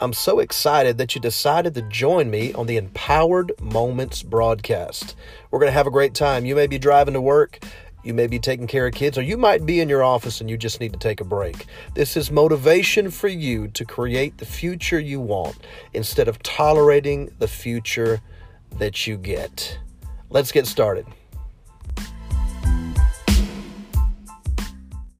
I'm so excited that you decided to join me on the Empowered Moments broadcast. We're going to have a great time. You may be driving to work, you may be taking care of kids, or you might be in your office and you just need to take a break. This is motivation for you to create the future you want instead of tolerating the future that you get. Let's get started.